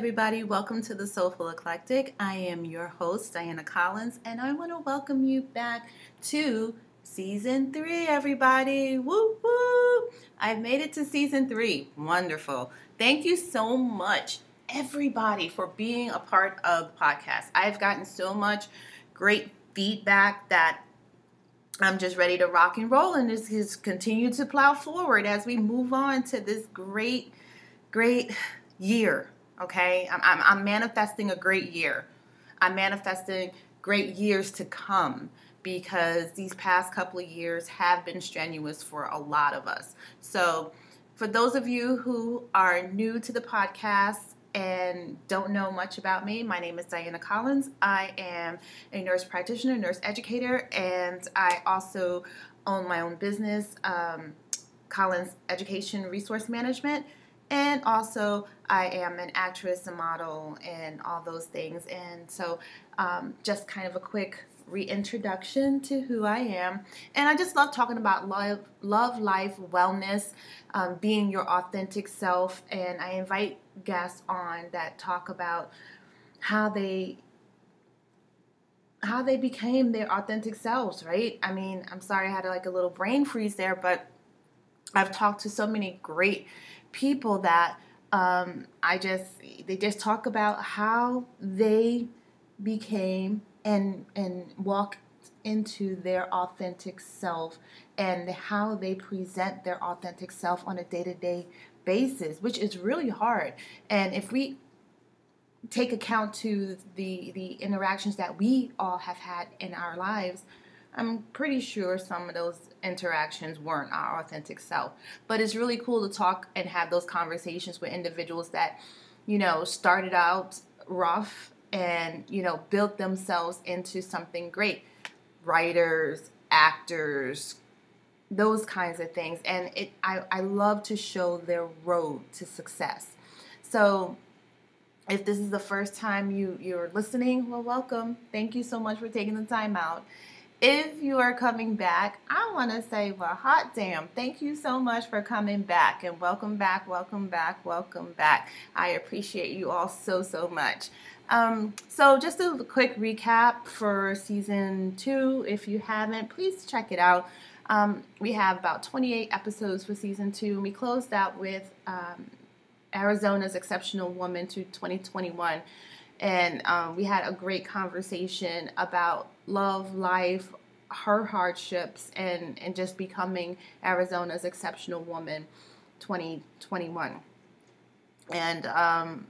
Everybody, welcome to the Soulful Eclectic. I am your host, Diana Collins, and I want to welcome you back to season three, everybody. Woo woo! I've made it to season three. Wonderful. Thank you so much, everybody, for being a part of the podcast. I've gotten so much great feedback that I'm just ready to rock and roll and just, just continue to plow forward as we move on to this great, great year Okay, I'm, I'm, I'm manifesting a great year. I'm manifesting great years to come because these past couple of years have been strenuous for a lot of us. So, for those of you who are new to the podcast and don't know much about me, my name is Diana Collins. I am a nurse practitioner, nurse educator, and I also own my own business, um, Collins Education Resource Management. And also, I am an actress, a model, and all those things. And so, um, just kind of a quick reintroduction to who I am. And I just love talking about love, love life, wellness, um, being your authentic self. And I invite guests on that talk about how they how they became their authentic selves, right? I mean, I'm sorry I had like a little brain freeze there, but I've talked to so many great people that um, I just they just talk about how they became and and walked into their authentic self and how they present their authentic self on a day-to-day basis which is really hard. And if we take account to the the interactions that we all have had in our lives I'm pretty sure some of those interactions weren't our authentic self. But it's really cool to talk and have those conversations with individuals that, you know, started out rough and, you know, built themselves into something great. Writers, actors, those kinds of things. And it I, I love to show their road to success. So if this is the first time you, you're listening, well welcome. Thank you so much for taking the time out if you are coming back, I want to say, well, hot damn, thank you so much for coming back and welcome back, welcome back, welcome back. I appreciate you all so, so much. Um, so, just a quick recap for season two. If you haven't, please check it out. Um, we have about 28 episodes for season two. We closed out with um, Arizona's Exceptional Woman to 2021 and um, we had a great conversation about love, life, her hardships, and and just becoming Arizona's exceptional woman, 2021. And um,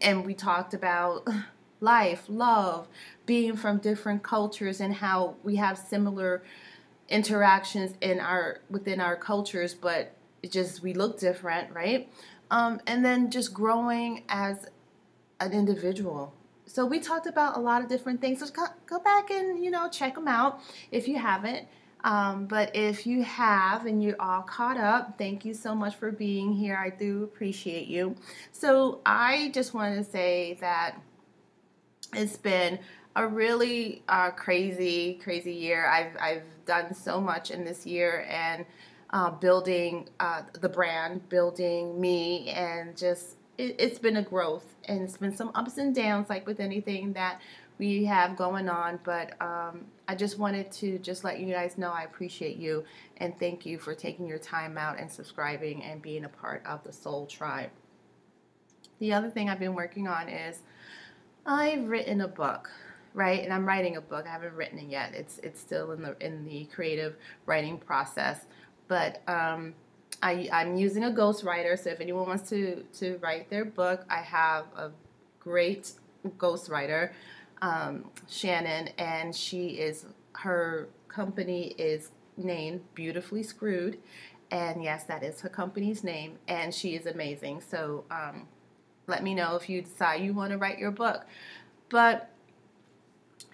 and we talked about life, love, being from different cultures, and how we have similar interactions in our within our cultures, but it just we look different, right? Um, and then just growing as an individual. So we talked about a lot of different things. So go, back and you know check them out if you haven't. Um, but if you have and you're all caught up, thank you so much for being here. I do appreciate you. So I just want to say that it's been a really uh, crazy, crazy year. I've I've done so much in this year and uh, building uh, the brand, building me, and just it, has been a growth and it's been some ups and downs like with anything that we have going on but um, i just wanted to just let you guys know i appreciate you and thank you for taking your time out and subscribing and being a part of the soul tribe. The other thing i've been working on is i've written a book right? And i'm writing a book. I haven't written it yet. It's it's still in the in the creative writing process. But um, I, I'm using a ghostwriter, so if anyone wants to, to write their book, I have a great ghostwriter, um, Shannon, and she is, her company is named Beautifully Screwed. And yes, that is her company's name, and she is amazing. So um, let me know if you decide you want to write your book. But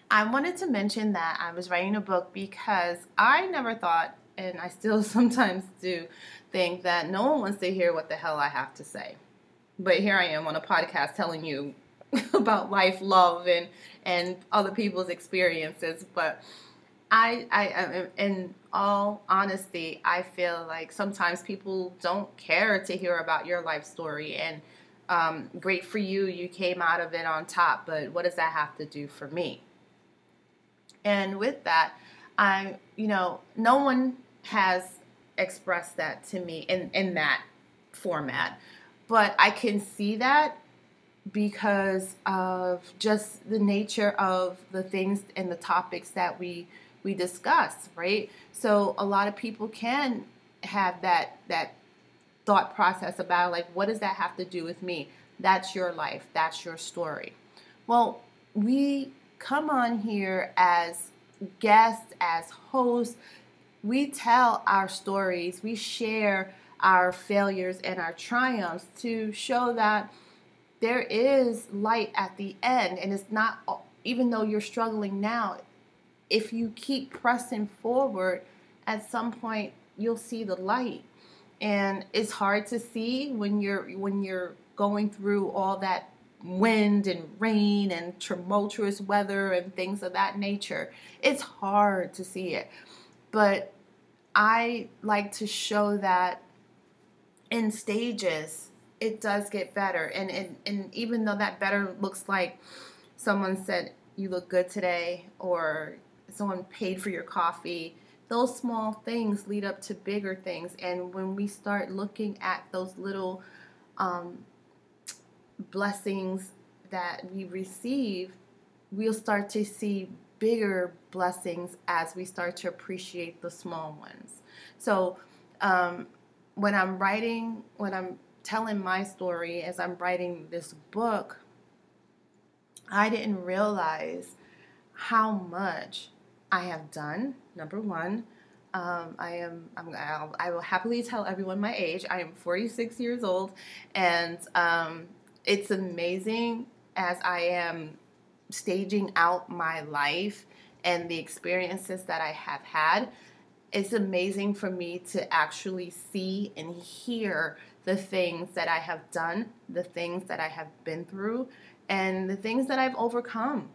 I wanted to mention that I was writing a book because I never thought, and I still sometimes do, think that no one wants to hear what the hell I have to say. But here I am on a podcast telling you about life, love, and and other people's experiences. But I, I, in all honesty, I feel like sometimes people don't care to hear about your life story, and Um, great for you, you came out of it on top, but what does that have to do for me? And with that, I, you know, no one has expressed that to me in, in that format. But I can see that because of just the nature of the things and the topics that we we discuss, right? So a lot of people can have that that thought process about like what does that have to do with me? That's your life, that's your story. Well, we come on here as guests, as hosts, we tell our stories, we share our failures and our triumphs to show that there is light at the end. And it's not even though you're struggling now if you keep pressing forward at some point you'll see the light. And it's hard to see when you're when you're going through all that wind and rain and tumultuous weather and things of that nature it's hard to see it but i like to show that in stages it does get better. And, and, and even though that better looks like someone said, you look good today, or someone paid for your coffee, those small things lead up to bigger things. And when we start looking at those little um, blessings that we receive, we'll start to see bigger blessings as we start to appreciate the small ones. So, um, when I'm writing, when I'm telling my story as I'm writing this book, I didn't realize how much I have done. Number one, um, I am. I'm, I'll, I will happily tell everyone my age. I am 46 years old, and um, it's amazing as I am staging out my life and the experiences that I have had. It's amazing for me to actually see and hear the things that I have done, the things that I have been through, and the things that I've overcome.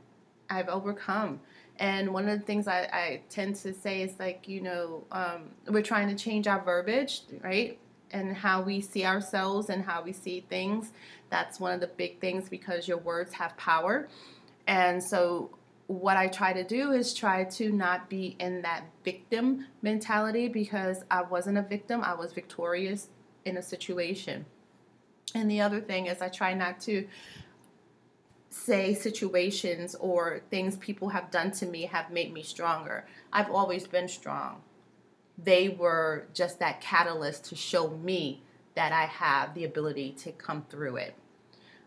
I've overcome. And one of the things I, I tend to say is like, you know, um, we're trying to change our verbiage, right? And how we see ourselves and how we see things. That's one of the big things because your words have power. And so, what I try to do is try to not be in that victim mentality because I wasn't a victim, I was victorious in a situation. And the other thing is, I try not to say situations or things people have done to me have made me stronger. I've always been strong. They were just that catalyst to show me that I have the ability to come through it.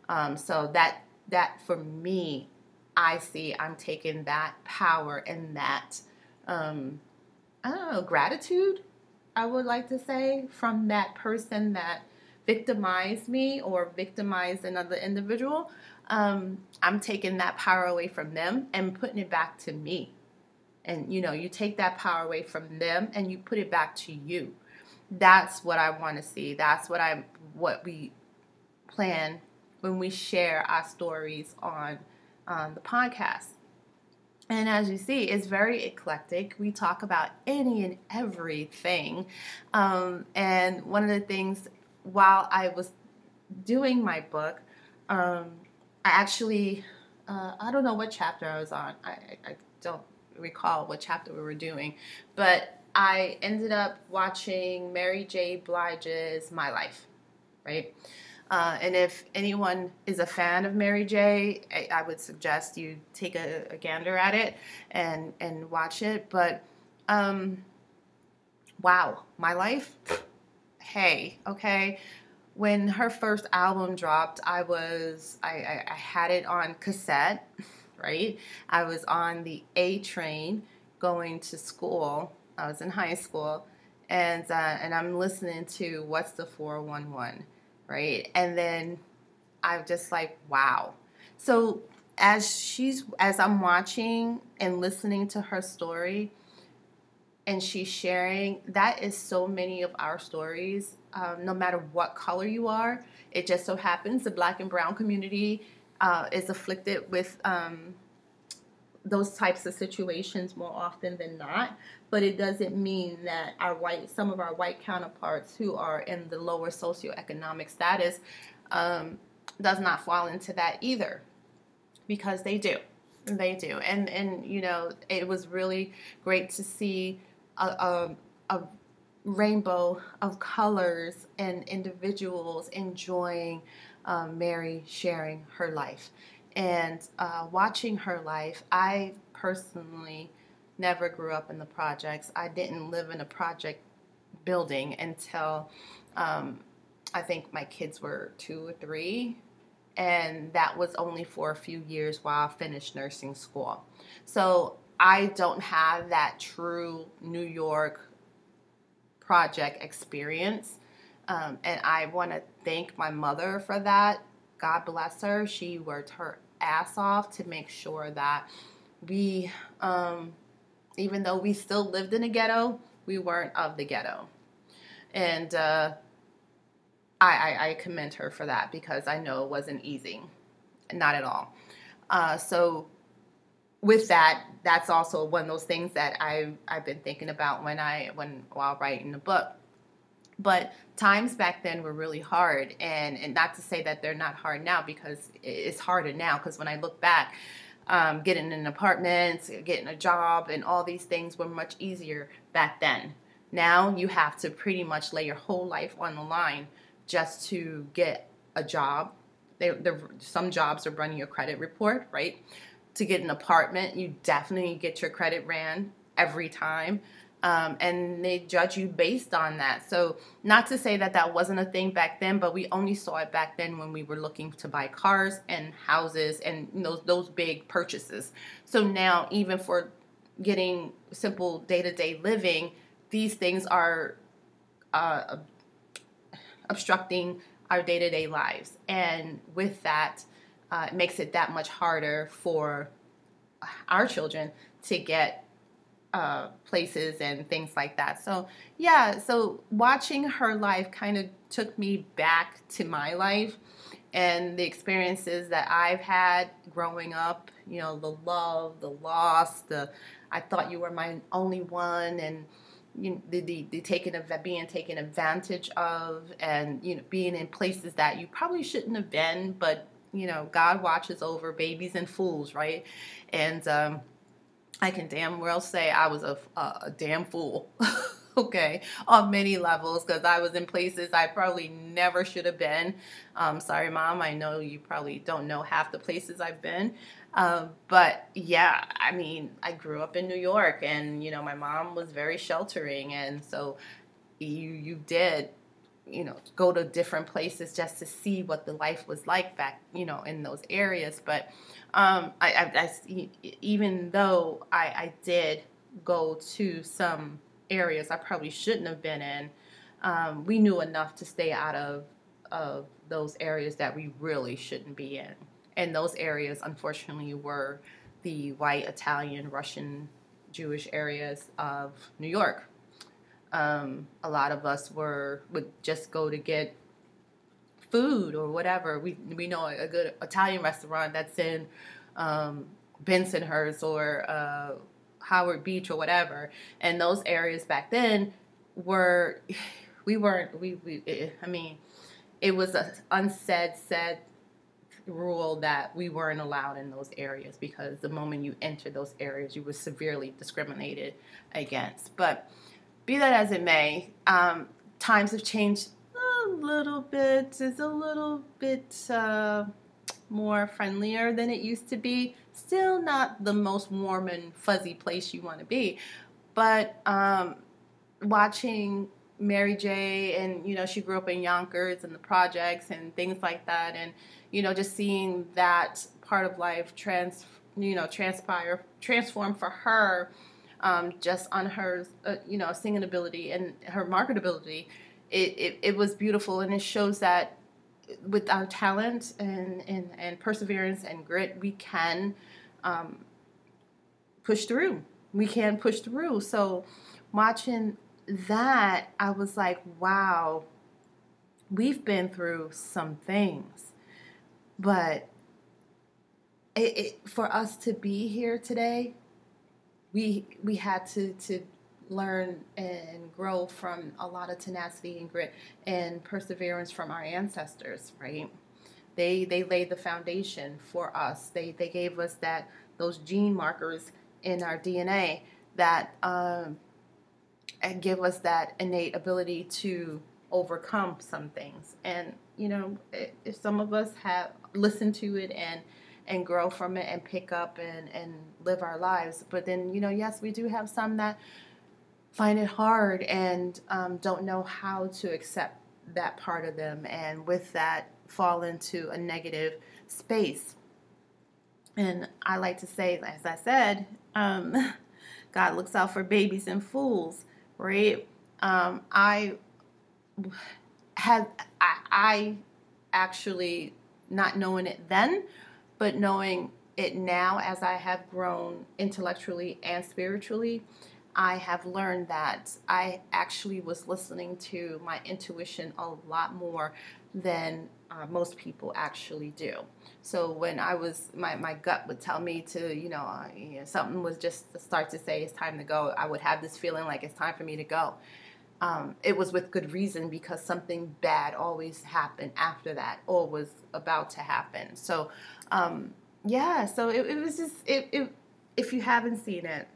Um, so that that for me, I see I'm taking that power and that um, I don't know gratitude I would like to say, from that person that victimized me or victimized another individual. Um, I'm taking that power away from them and putting it back to me. And you know, you take that power away from them and you put it back to you. That's what I want to see. That's what I what we plan when we share our stories on um, the podcast. And as you see, it's very eclectic. We talk about any and everything. Um, and one of the things, while I was doing my book, um, I actually, uh, I don't know what chapter I was on. I, I, don't recall what chapter we were doing, but I ended up watching Mary J. Blige's My Life, right? Uh, and if anyone is a fan of Mary J, I, I would suggest you take a, a, gander at it and and watch it. But um, wow, my life. Hey, okay. When her first album dropped, I was I, I, I had it on cassette, right? I was on the A train going to school. I was in high school, and uh, and I'm listening to What's the 411 right? And then I'm just like, wow. So as she's as I'm watching and listening to her story and she's sharing, that is so many of our stories. Um, no matter what color you are, it just so happens the black and brown community uh, is afflicted with um, those types of situations more often than not. But it doesn't mean that our white, some of our white counterparts who are in the lower socioeconomic status, um, does not fall into that either because they do. They do. And, and you know, it was really great to see a, a, a rainbow of colors and individuals enjoying um, Mary sharing her life. And uh, watching her life, I personally never grew up in the projects. I didn't live in a project building until um, I think my kids were two or three. And that was only for a few years while I finished nursing school. So I don't have that true New York project experience. Um, and I want to thank my mother for that. God bless her. She worked her ass off to make sure that we, um, even though we still lived in a ghetto, we weren't of the ghetto. And uh, I, I, I, commend her for that because I know it wasn't easy, not at all. Uh, so, with that, that's also one of those things that I I've been thinking about when I when while writing the book. But times back then were really hard, and and not to say that they're not hard now because it's harder now. Because when I look back, um, getting an apartment, getting a job, and all these things were much easier back then. Now you have to pretty much lay your whole life on the line just to get a job. They, some jobs are running your credit report, right? To get an apartment, you definitely get your credit ran every time um, and they judge you based on that. So, not to say that that wasn't a thing back then, but we only saw it back then when we were looking to buy cars and houses and those those big purchases. So now, even for getting simple day to day living, these things are uh, obstructing our day to day lives, and with that, uh, it makes it that much harder for our children to get uh, places and things like that. So, yeah, so watching her life kind of took me back to my life and the experiences that I've had growing up, you know, the love, the loss, the I thought you were my only one and you know, the, the, the taking of being taken advantage of and you know being in places that you probably shouldn't have been but you know God watches over babies and fools right and um, I can damn well say I was a, a, damn fool. okay, on many levels because I was in places I probably never should have been. Um, sorry, mom. I know you probably don't know half the places I've been. Um, but yeah, I mean, I grew up in New York, and you know, my mom was very sheltering, and so you you did you know go to different places just to see what the life was like back you know in those areas. But um, I, I, I, even though I, I did go to some areas I probably shouldn't have been in um, we knew enough to stay out of of those areas that we really shouldn't be in. And those areas unfortunately were the white Italian Russian Jewish areas of New York um, a lot of us were would just go to get food or whatever. We we know a good Italian restaurant that's in um, Bensonhurst or uh, Howard Beach or whatever, and those areas back then were we weren't we, we I mean it was an unsaid said rule that we weren't allowed in those areas because the moment you entered those areas you were severely discriminated against but be that as it may, um, times have changed a little bit. It's a little bit uh, more friendlier than it used to be. Still not the most warm and fuzzy place you want to be, but um, watching Mary J. and you know she grew up in Yonkers and the projects and things like that, and you know just seeing that part of life trans you know transpire transform for her um, just on her, uh, you know, singing ability and her marketability. It, it, it was beautiful, and it shows that with our talent and, and, and perseverance and grit, we can um, push through. We can push through. So, watching that, I was like, wow, we've been through some things, but it, it, for us to be here today, we we had to to learn and grow from a lot of tenacity and grit and perseverance from our ancestors, right? They they laid the foundation for us. They they gave us that those gene markers in our DNA that um, give us that innate ability to overcome some things. And you know, if some of us have listened to it and and grow from it and pick up and and live our lives, but then you know, yes, we do have some that find it hard and um, don't know how to accept that part of them, and with that, fall into a negative space. And I like to say, as I said, um, God looks out for babies and fools, right? Um, I had I, I actually not knowing it then, but knowing it now as I have grown intellectually and spiritually, I have learned that I actually was listening to my intuition a lot more than uh, most people actually do. So when I was, my, my gut would tell me to, you know, uh, you know, something was just to start to say it's time to go. I would have this feeling like it's time for me to go. Um, it was with good reason because something bad always happened after that or was about to happen. So, um, yeah, so it, it was just, it, it, if you haven't seen it,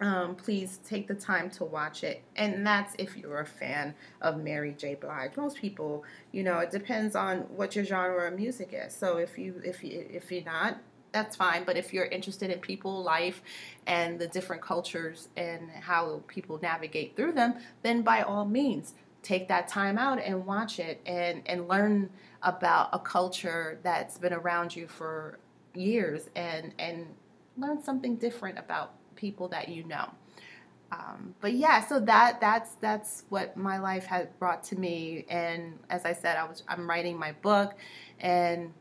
um, please take the time to watch it. And that's if you're a fan of Mary J. Blige. Most people, you know, it depends on what your genre of music is. So if you if you if you're not, that's fine. But if you're interested in people, life, and the different cultures and how people navigate through them, then by all means, take that time out and watch it and and learn about a culture that's been around you for years and and learn something different about people that you know. Um, but yeah, so that that's that's what my life has brought to me. And as I said, I was I'm writing my book, and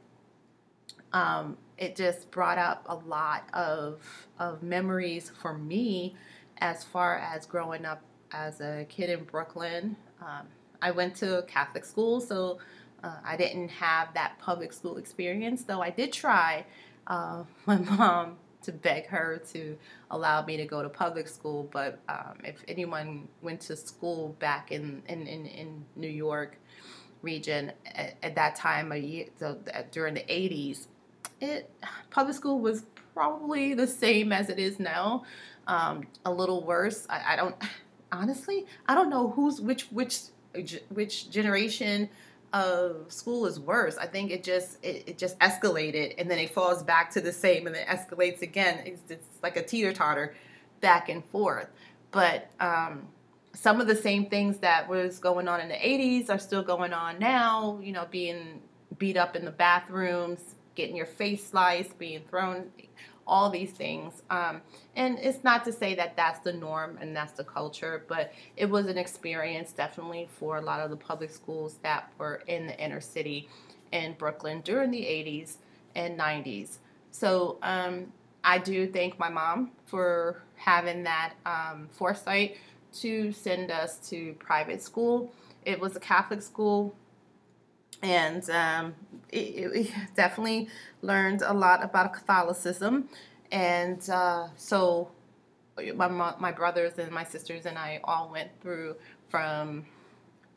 um, it just brought up a lot of of memories for me as far as growing up as a kid in Brooklyn. Um, I went to Catholic school, so uh, I didn't have that public school experience, though I did try. Uh, my mom to beg her to allow me to go to public school. But um, if anyone went to school back in, in, in, in New York region at, at that time, a year, so during the 80s, it public school was probably the same as it is now, um, a little worse. I, I don't honestly, I don't know who's which which which generation of school is worse. I think it just it, it, just escalated and then it falls back to the same and then escalates again. It's, it's like a teeter totter back and forth. But um, some of the same things that was going on in the 80s are still going on now. You know, being beat up in the bathrooms, getting your face sliced, being thrown all these things. Um, and it's not to say that that's the norm and that's the culture, but it was an experience definitely for a lot of the public schools that were in the inner city in Brooklyn during the 80s and 90s. So um, I do thank my mom for having that um, foresight to send us to private school. It was a Catholic school, and um, it, it definitely learned a lot about Catholicism. And uh, so my, my brothers and my sisters and I all went through from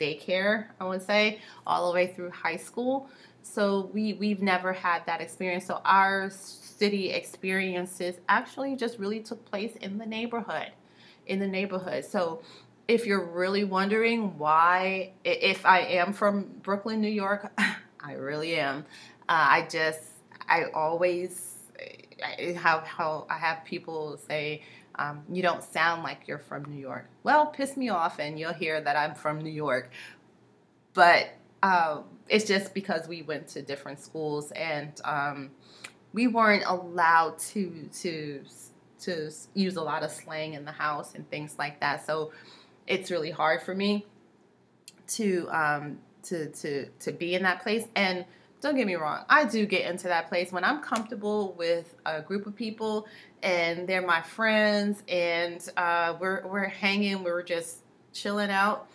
daycare, I would say, all the way through high school. So we, we've never had that experience. So our city experiences actually just really took place in the neighborhood. In the neighborhood. So if you're really wondering why, if I am from Brooklyn, New York, I really am. Uh, I just, I always have how I have people say, um, you don't sound like you're from New York. Well, piss me off, and you'll hear that I'm from New York. But uh, it's just because we went to different schools and um, we weren't allowed to to to use a lot of slang in the house and things like that. So it's really hard for me to um, to to to be in that place. And don't get me wrong, I do get into that place when I'm comfortable with a group of people and they're my friends and uh, we're we're hanging, we're just chilling out.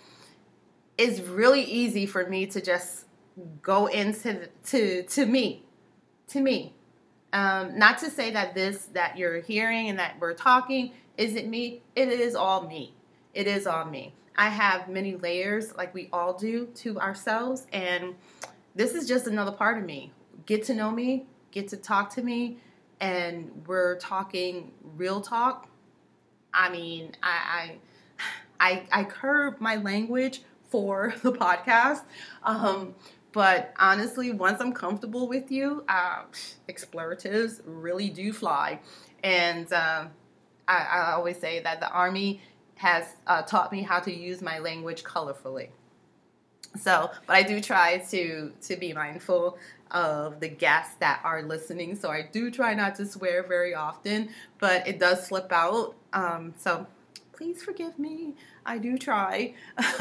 It's really easy for me to just go into to to me, to me. Um, not to say that this that you're hearing and that we're talking isn't me. It is all me. It is on me. I have many layers, like we all do, to ourselves, and this is just another part of me. Get to know me, get to talk to me, and we're talking real talk. I mean, I I I, I curb my language for the podcast. Um, but honestly, once I'm comfortable with you, uh, expletives really do fly. And uh, I, I, always say that the Army has uh, taught me how to use my language colorfully. So, but I do try to to be mindful of the guests that are listening. So I do try not to swear very often, but it does slip out. Um, so please forgive me. I do try,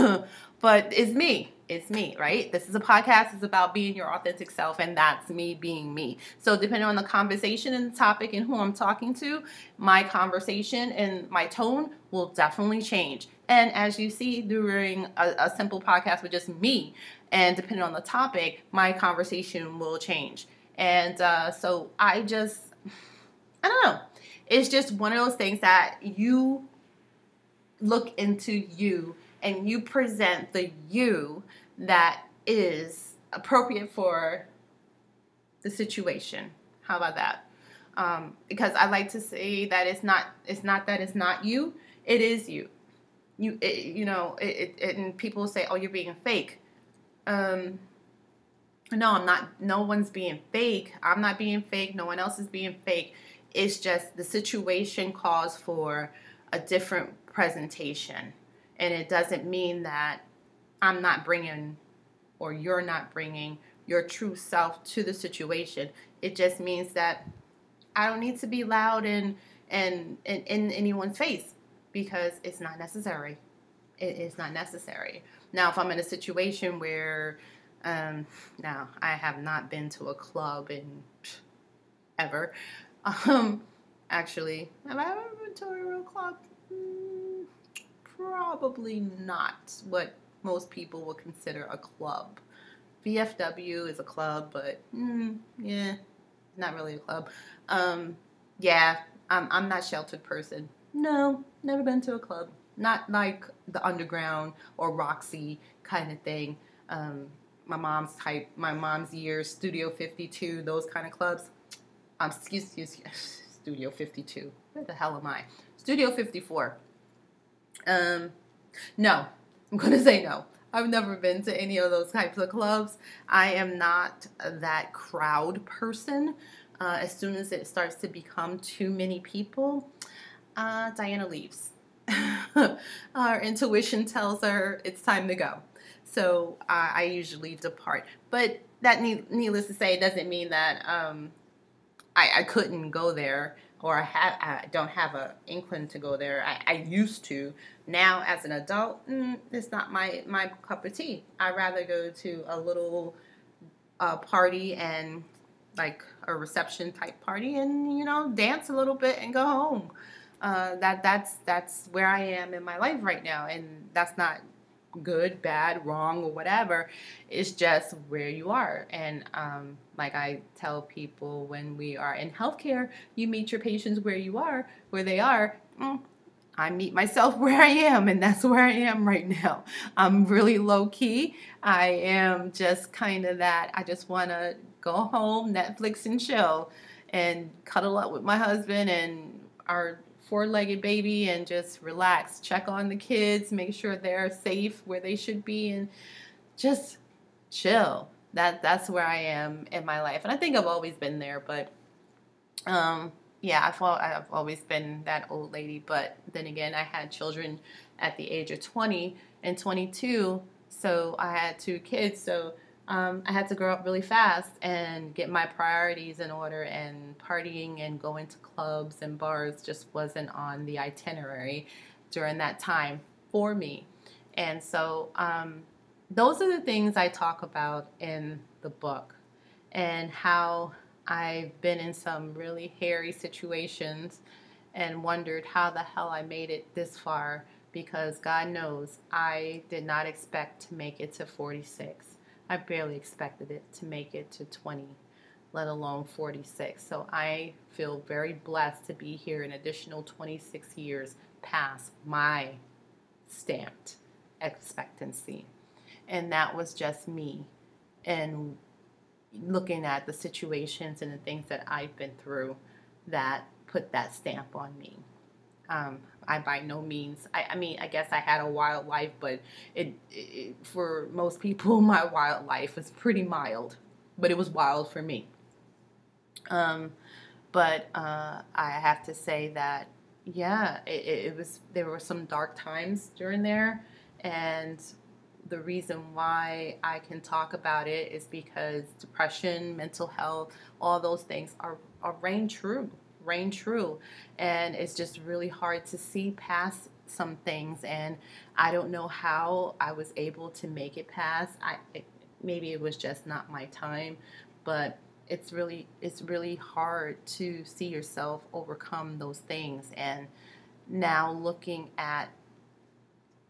but it's me. It's me, right? This is a podcast. It's about being your authentic self, and that's me being me. So, depending on the conversation and the topic and who I'm talking to, my conversation and my tone will definitely change. And as you see during a, a simple podcast with just me, and depending on the topic, my conversation will change. And uh, so, I just, I don't know. It's just one of those things that you look into you and you present the you that is appropriate for the situation. How about that? Um, because I like to say that it's not it's not that it's not you, it is you. You it, you know it, it, and people say, "Oh, you're being fake." Um, no, I'm not. No one's being fake. I'm not being fake. No one else is being fake. It's just the situation calls for a different presentation. And it doesn't mean that I'm not bringing or you're not bringing your true self to the situation. It just means that I don't need to be loud and and, and in anyone's face because it's not necessary. It is not necessary. Now, if I'm in a situation where, um, now I have not been to a club in ever. Um, actually, have I ever been to a real club? probably not what most people would consider a club. VFW is a club, but mm, yeah, not really a club. Um, yeah, I'm I'm not sheltered person. No, never been to a club. Not like the underground or Roxy kind of thing. Um, my mom's type, my mom's years, Studio 52, those kind of clubs. Um, excuse, excuse, Studio 52. Where the hell am I? Studio 54. Um, no, I'm going to say no. I've never been to any of those types of clubs. I am not that crowd person. Uh, as soon as it starts to become too many people, uh, Diana leaves. Our intuition tells her it's time to go. So uh, I usually depart. But that, need, needless to say, doesn't mean that um, I, I couldn't go there or I have I don't have a inkling to go there. I, I used to. Now as an adult, mm, it's not my my cup of tea. I'd rather go to a little uh, party and like a reception type party and you know dance a little bit and go home. Uh, that that's that's where I am in my life right now, and that's not good, bad, wrong, or whatever. It's just where you are. And um, like I tell people when we are in healthcare, you meet your patients where you are, where they are. Mm, I meet myself where I am, and that's where I am right now. I'm really low key. I am just kind of that. I just want to go home, Netflix, and chill, and cuddle up with my husband and our four legged baby and just relax, check on the kids, make sure they're safe where they should be, and just chill. That that's where I am in my life, and I think I've always been there. But um, yeah, I've I've always been that old lady. But then again, I had children at the age of 20 and 22, so I had two kids. So um, I had to grow up really fast and get my priorities in order, and partying and going to clubs and bars just wasn't on the itinerary during that time for me. And so, um, those are the things I talk about in the book, and how I've been in some really hairy situations and wondered how the hell I made it this far because God knows I did not expect to make it to 46. I barely expected it to make it to 20, let alone 46. So I feel very blessed to be here an additional 26 years past my stamped expectancy. And that was just me and looking at the situations and the things that I've been through that put that stamp on me. Um, I by no means. I, I, mean, I guess I had a wild life, but it, it, for most people, my wild life was pretty mild, but it was wild for me. Um, but uh, I have to say that yeah, it, it was. There were some dark times during there, and the reason why I can talk about it is because depression, mental health, all those things are, are reign true reign true. And it's just really hard to see past some things. And I don't know how I was able to make it past. I it, maybe it was just not my time, but it's really it's really hard to see yourself overcome those things. And now looking at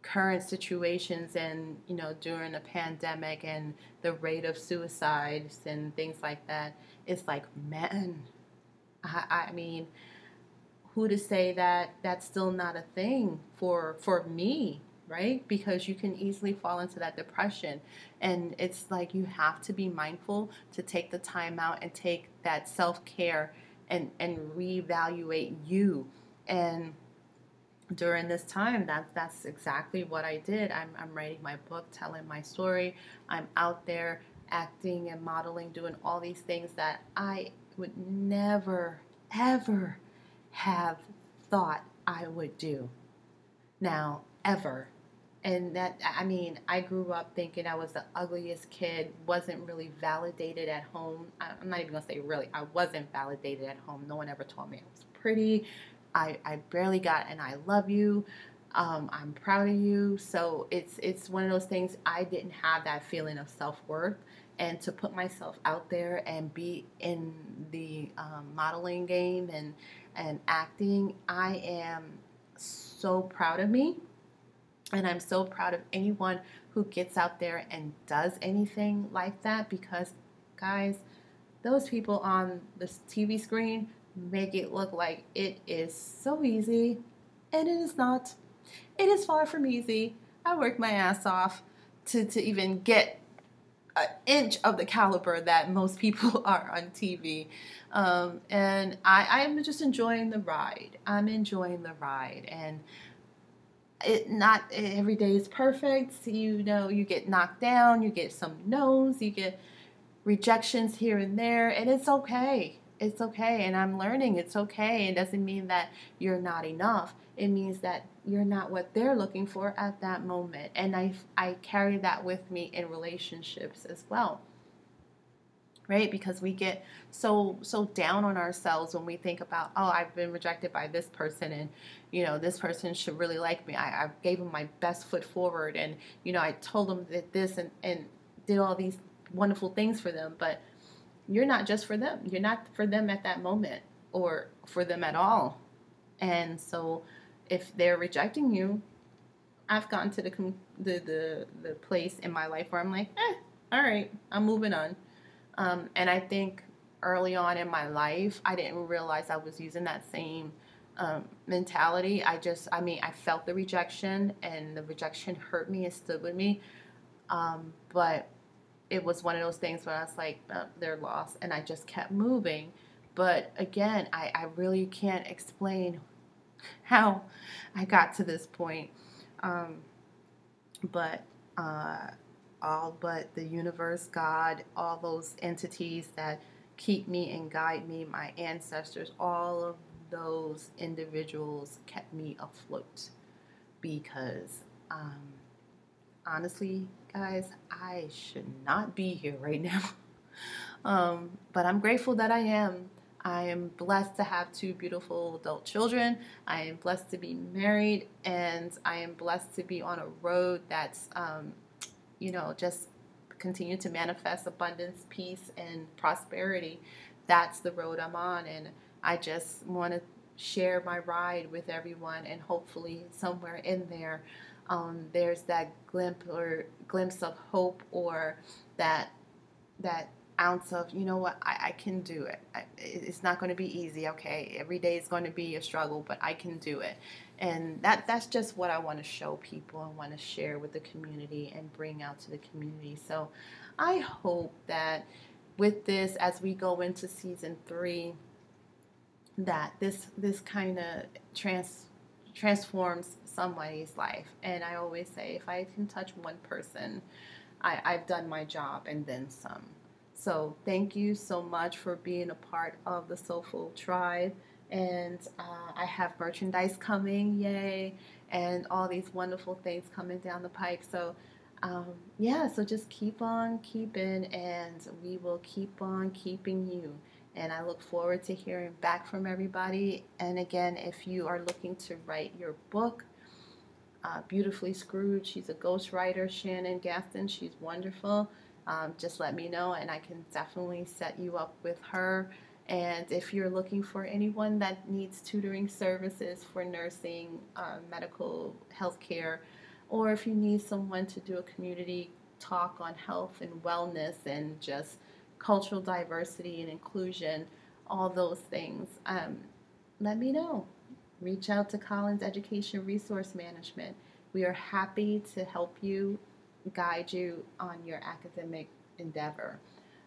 current situations and you know during a pandemic and the rate of suicides and things like that it's like man I, I mean, who to say that that's still not a thing for for me right? Because you can easily fall into that depression. And it's like you have to be mindful to take the time out and take that self-care and and reevaluate you. And during this time that that's exactly what I did. I'm, I'm writing my book telling my story. I'm out there acting and modeling doing all these things that I would never, ever have thought I would do. Now, ever. And that, I mean, I grew up thinking I was the ugliest kid, wasn't really validated at home. I'm not even gonna say really, I wasn't validated at home. No one ever told me I was pretty. I, I barely got and I love you. Um, I'm proud of you. So it's it's one of those things I didn't have that feeling of self worth and to put myself out there and be in the um, modeling game and and acting, I am so proud of me, and I'm so proud of anyone who gets out there and does anything like that because, guys, those people on the TV screen make it look like it is so easy, and it is not. It is far from easy. I worked my ass off to, to even get an inch of the caliber that most people are on TV. Um, and I, I'm just enjoying the ride. I'm enjoying the ride. And it not every day is perfect. You know, you get knocked down, you get some no's, you get rejections here and there, and it's okay. It's okay. And I'm learning it's okay. It doesn't mean that you're not enough. It means that you're not what they're looking for at that moment. And I, I carry that with me in relationships as well. Right? Because we get so so down on ourselves when we think about, oh, I've been rejected by this person and you know, this person should really like me. I, I gave them my best foot forward and, you know, I told them that this and, and did all these wonderful things for them, but you're not just for them. You're not for them at that moment or for them at all. And so if they're rejecting you, I've gotten to the the the, the place in my life where I'm like, eh, all right, I'm moving on. Um, and I think early on in my life, I didn't realize I was using that same um, mentality. I just, I mean, I felt the rejection, and the rejection hurt me and stood with me. Um, but it was one of those things where I was like, oh, they're lost, and I just kept moving. But again, I, I really can't explain how I got to this point. Um, but uh, all but the universe, God, all those entities that keep me and guide me, my ancestors, all of those individuals kept me afloat because um, honestly, guys, I should not be here right now. um, but I'm grateful that I am. I am blessed to have two beautiful adult children. I am blessed to be married, and I am blessed to be on a road that's, um, you know, just continue to manifest abundance, peace, and prosperity. That's the road I'm on, and I just want to share my ride with everyone, and hopefully, somewhere in there, um, there's that glimpse or glimpse of hope or that that ounce of, you know what, I, I can do it. I, it's not going to be easy, okay? Every day is going to be a struggle, but I can do it. And that that's just what I want to show people and want to share with the community and bring out to the community. So I hope that with this, as we go into season three, that this this kind of trans transforms somebody's life. And I always say, if I can touch one person, I, I've done my job and then some. So thank you so much for being a part of the Soulful Tribe. And uh, I have merchandise coming, yay, and all these wonderful things coming down the pike. So um, yeah, so just keep on keeping, and we will keep on keeping you. And I look forward to hearing back from everybody. And again, if you are looking to write your book, uh, Beautifully Screwed, she's a ghostwriter, Shannon Gaston, she's wonderful. Um, just let me know, and I can definitely set you up with her. And if you're looking for anyone that needs tutoring services for nursing, uh, medical, healthcare, or if you need someone to do a community talk on health and wellness and just cultural diversity and inclusion, all those things, um, let me know. Reach out to Collins Education Resource Management. We are happy to help you, guide you on your academic endeavor.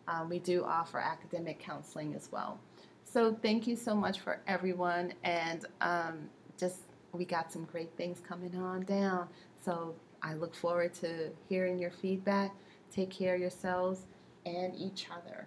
Um, we do offer academic counseling as well. So thank you so much for everyone, and um, just we got some great things coming on down. So I look forward to hearing your feedback. Take care of yourselves and each other.